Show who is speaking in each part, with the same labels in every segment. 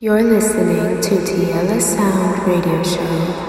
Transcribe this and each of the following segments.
Speaker 1: You're listening to Tiela Sound Radio Show.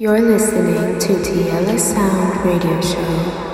Speaker 1: You're listening to Tiela Sound Radio Show.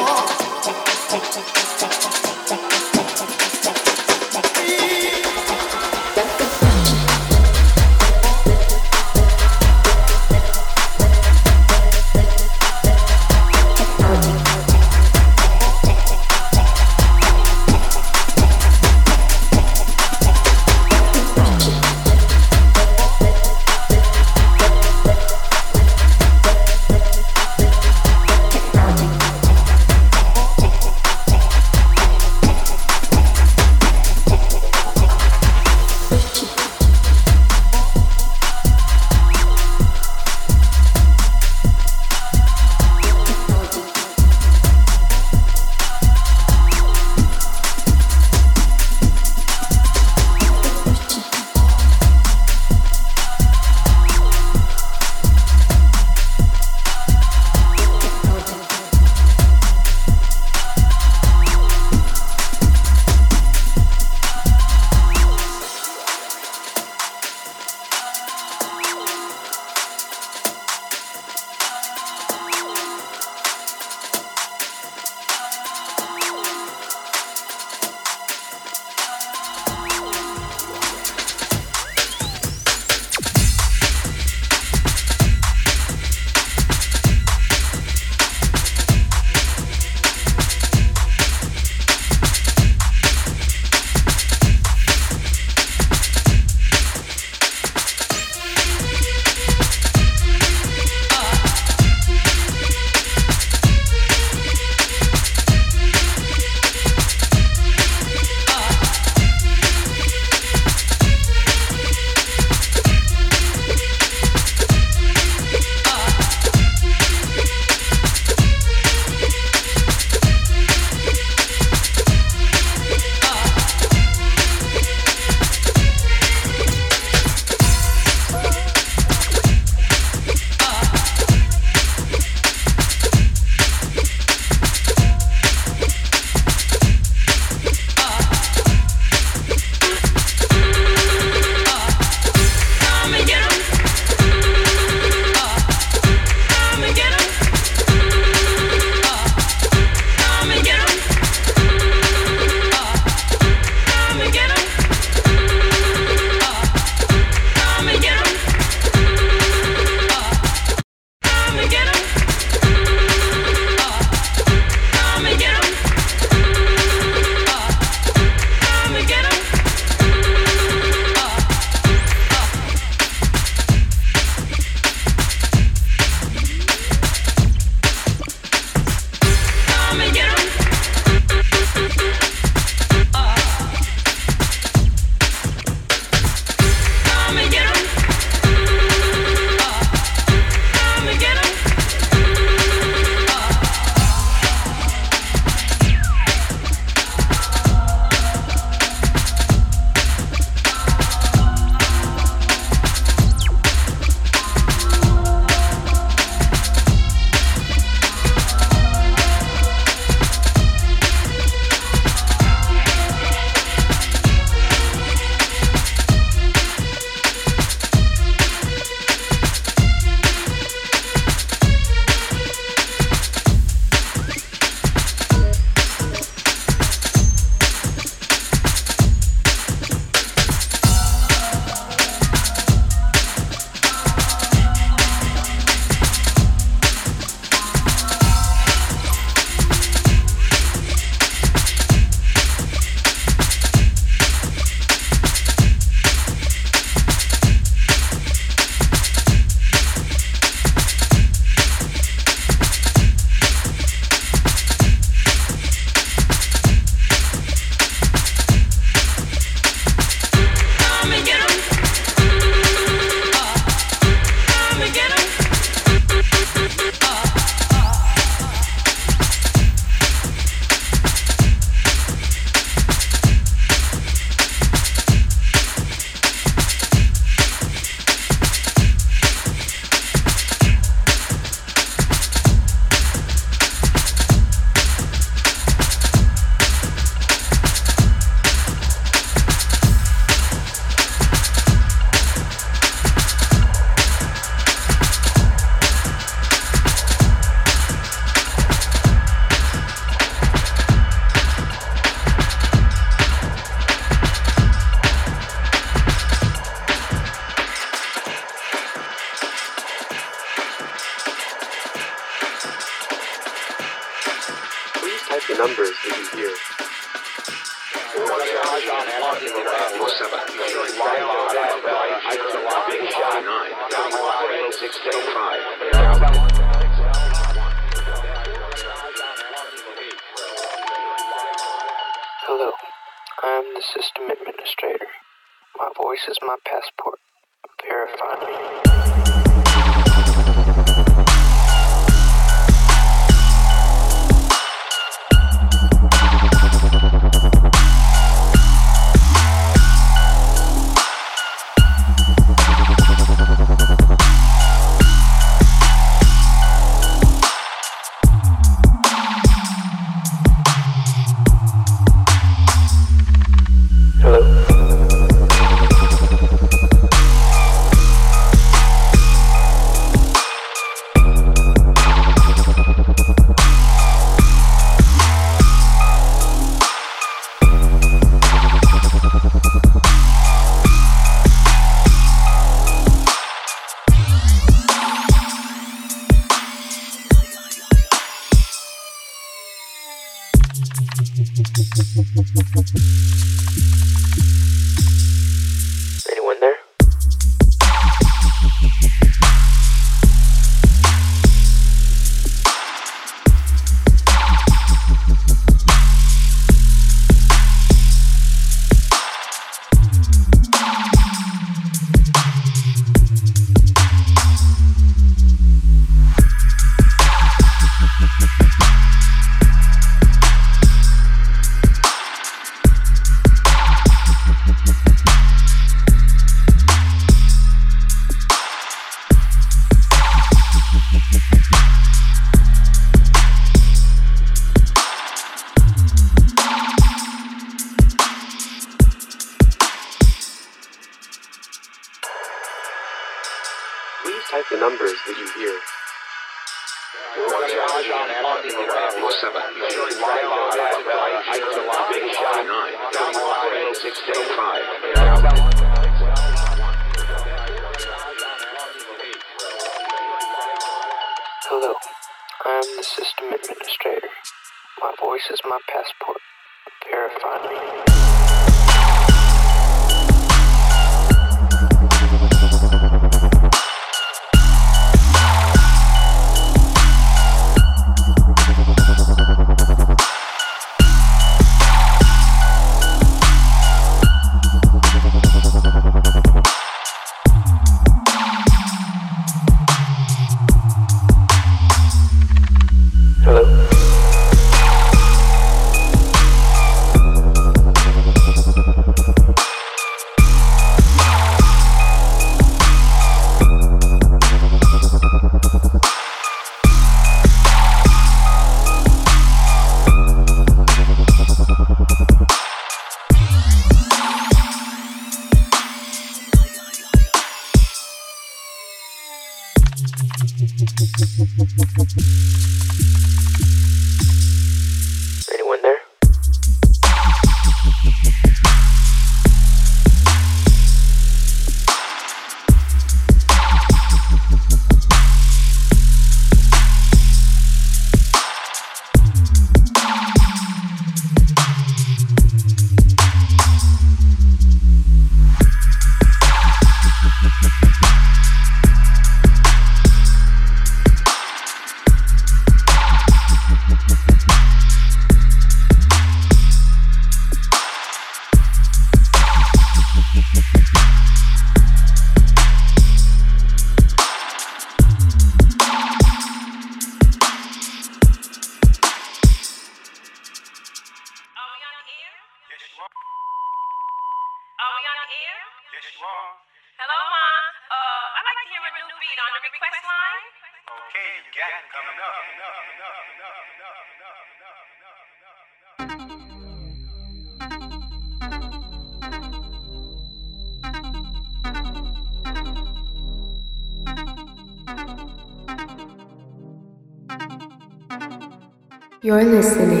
Speaker 1: You're listening